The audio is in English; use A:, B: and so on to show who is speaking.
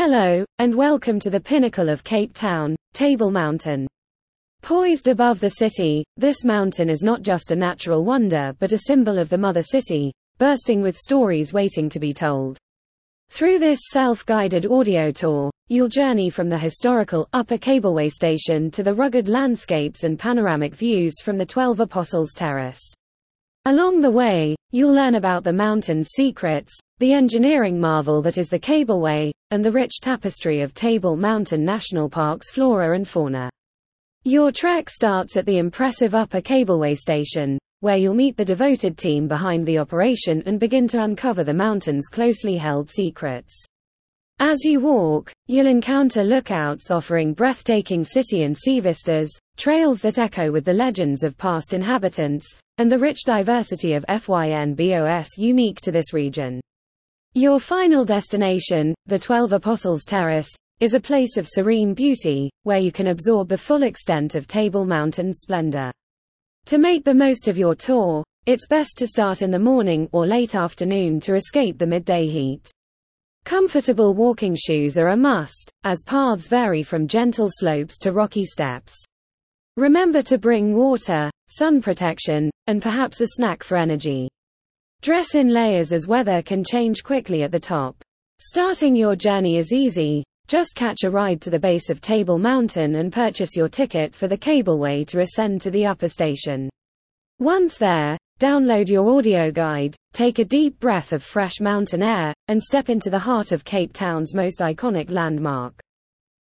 A: Hello, and welcome to the pinnacle of Cape Town, Table Mountain. Poised above the city, this mountain is not just a natural wonder but a symbol of the mother city, bursting with stories waiting to be told. Through this self-guided audio tour, you'll journey from the historical Upper Cableway Station to the rugged landscapes and panoramic views from the Twelve Apostles Terrace. Along the way, you'll learn about the mountain's secrets, the engineering marvel that is the Cableway, and the rich tapestry of Table Mountain National Park's flora and fauna. Your trek starts at the impressive Upper Cableway Station, where you'll meet the devoted team behind the operation and begin to uncover the mountain's closely held secrets. As you walk, you'll encounter lookouts offering breathtaking city and sea vistas, trails that echo with the legends of past inhabitants, and the rich diversity of FYNBOS unique to this region. Your final destination, the Twelve Apostles Terrace, is a place of serene beauty, where you can absorb the full extent of Table Mountain's splendor. To make the most of your tour, it's best to start in the morning or late afternoon to escape the midday heat. Comfortable walking shoes are a must, as paths vary from gentle slopes to rocky steps. Remember to bring water, sun protection, and perhaps a snack for energy. Dress in layers as weather can change quickly at the top. Starting your journey is easy, just catch a ride to the base of Table Mountain and purchase your ticket for the cableway to ascend to the upper station. Once there, download your audio guide, take a deep breath of fresh mountain air, and step into the heart of Cape Town's most iconic landmark.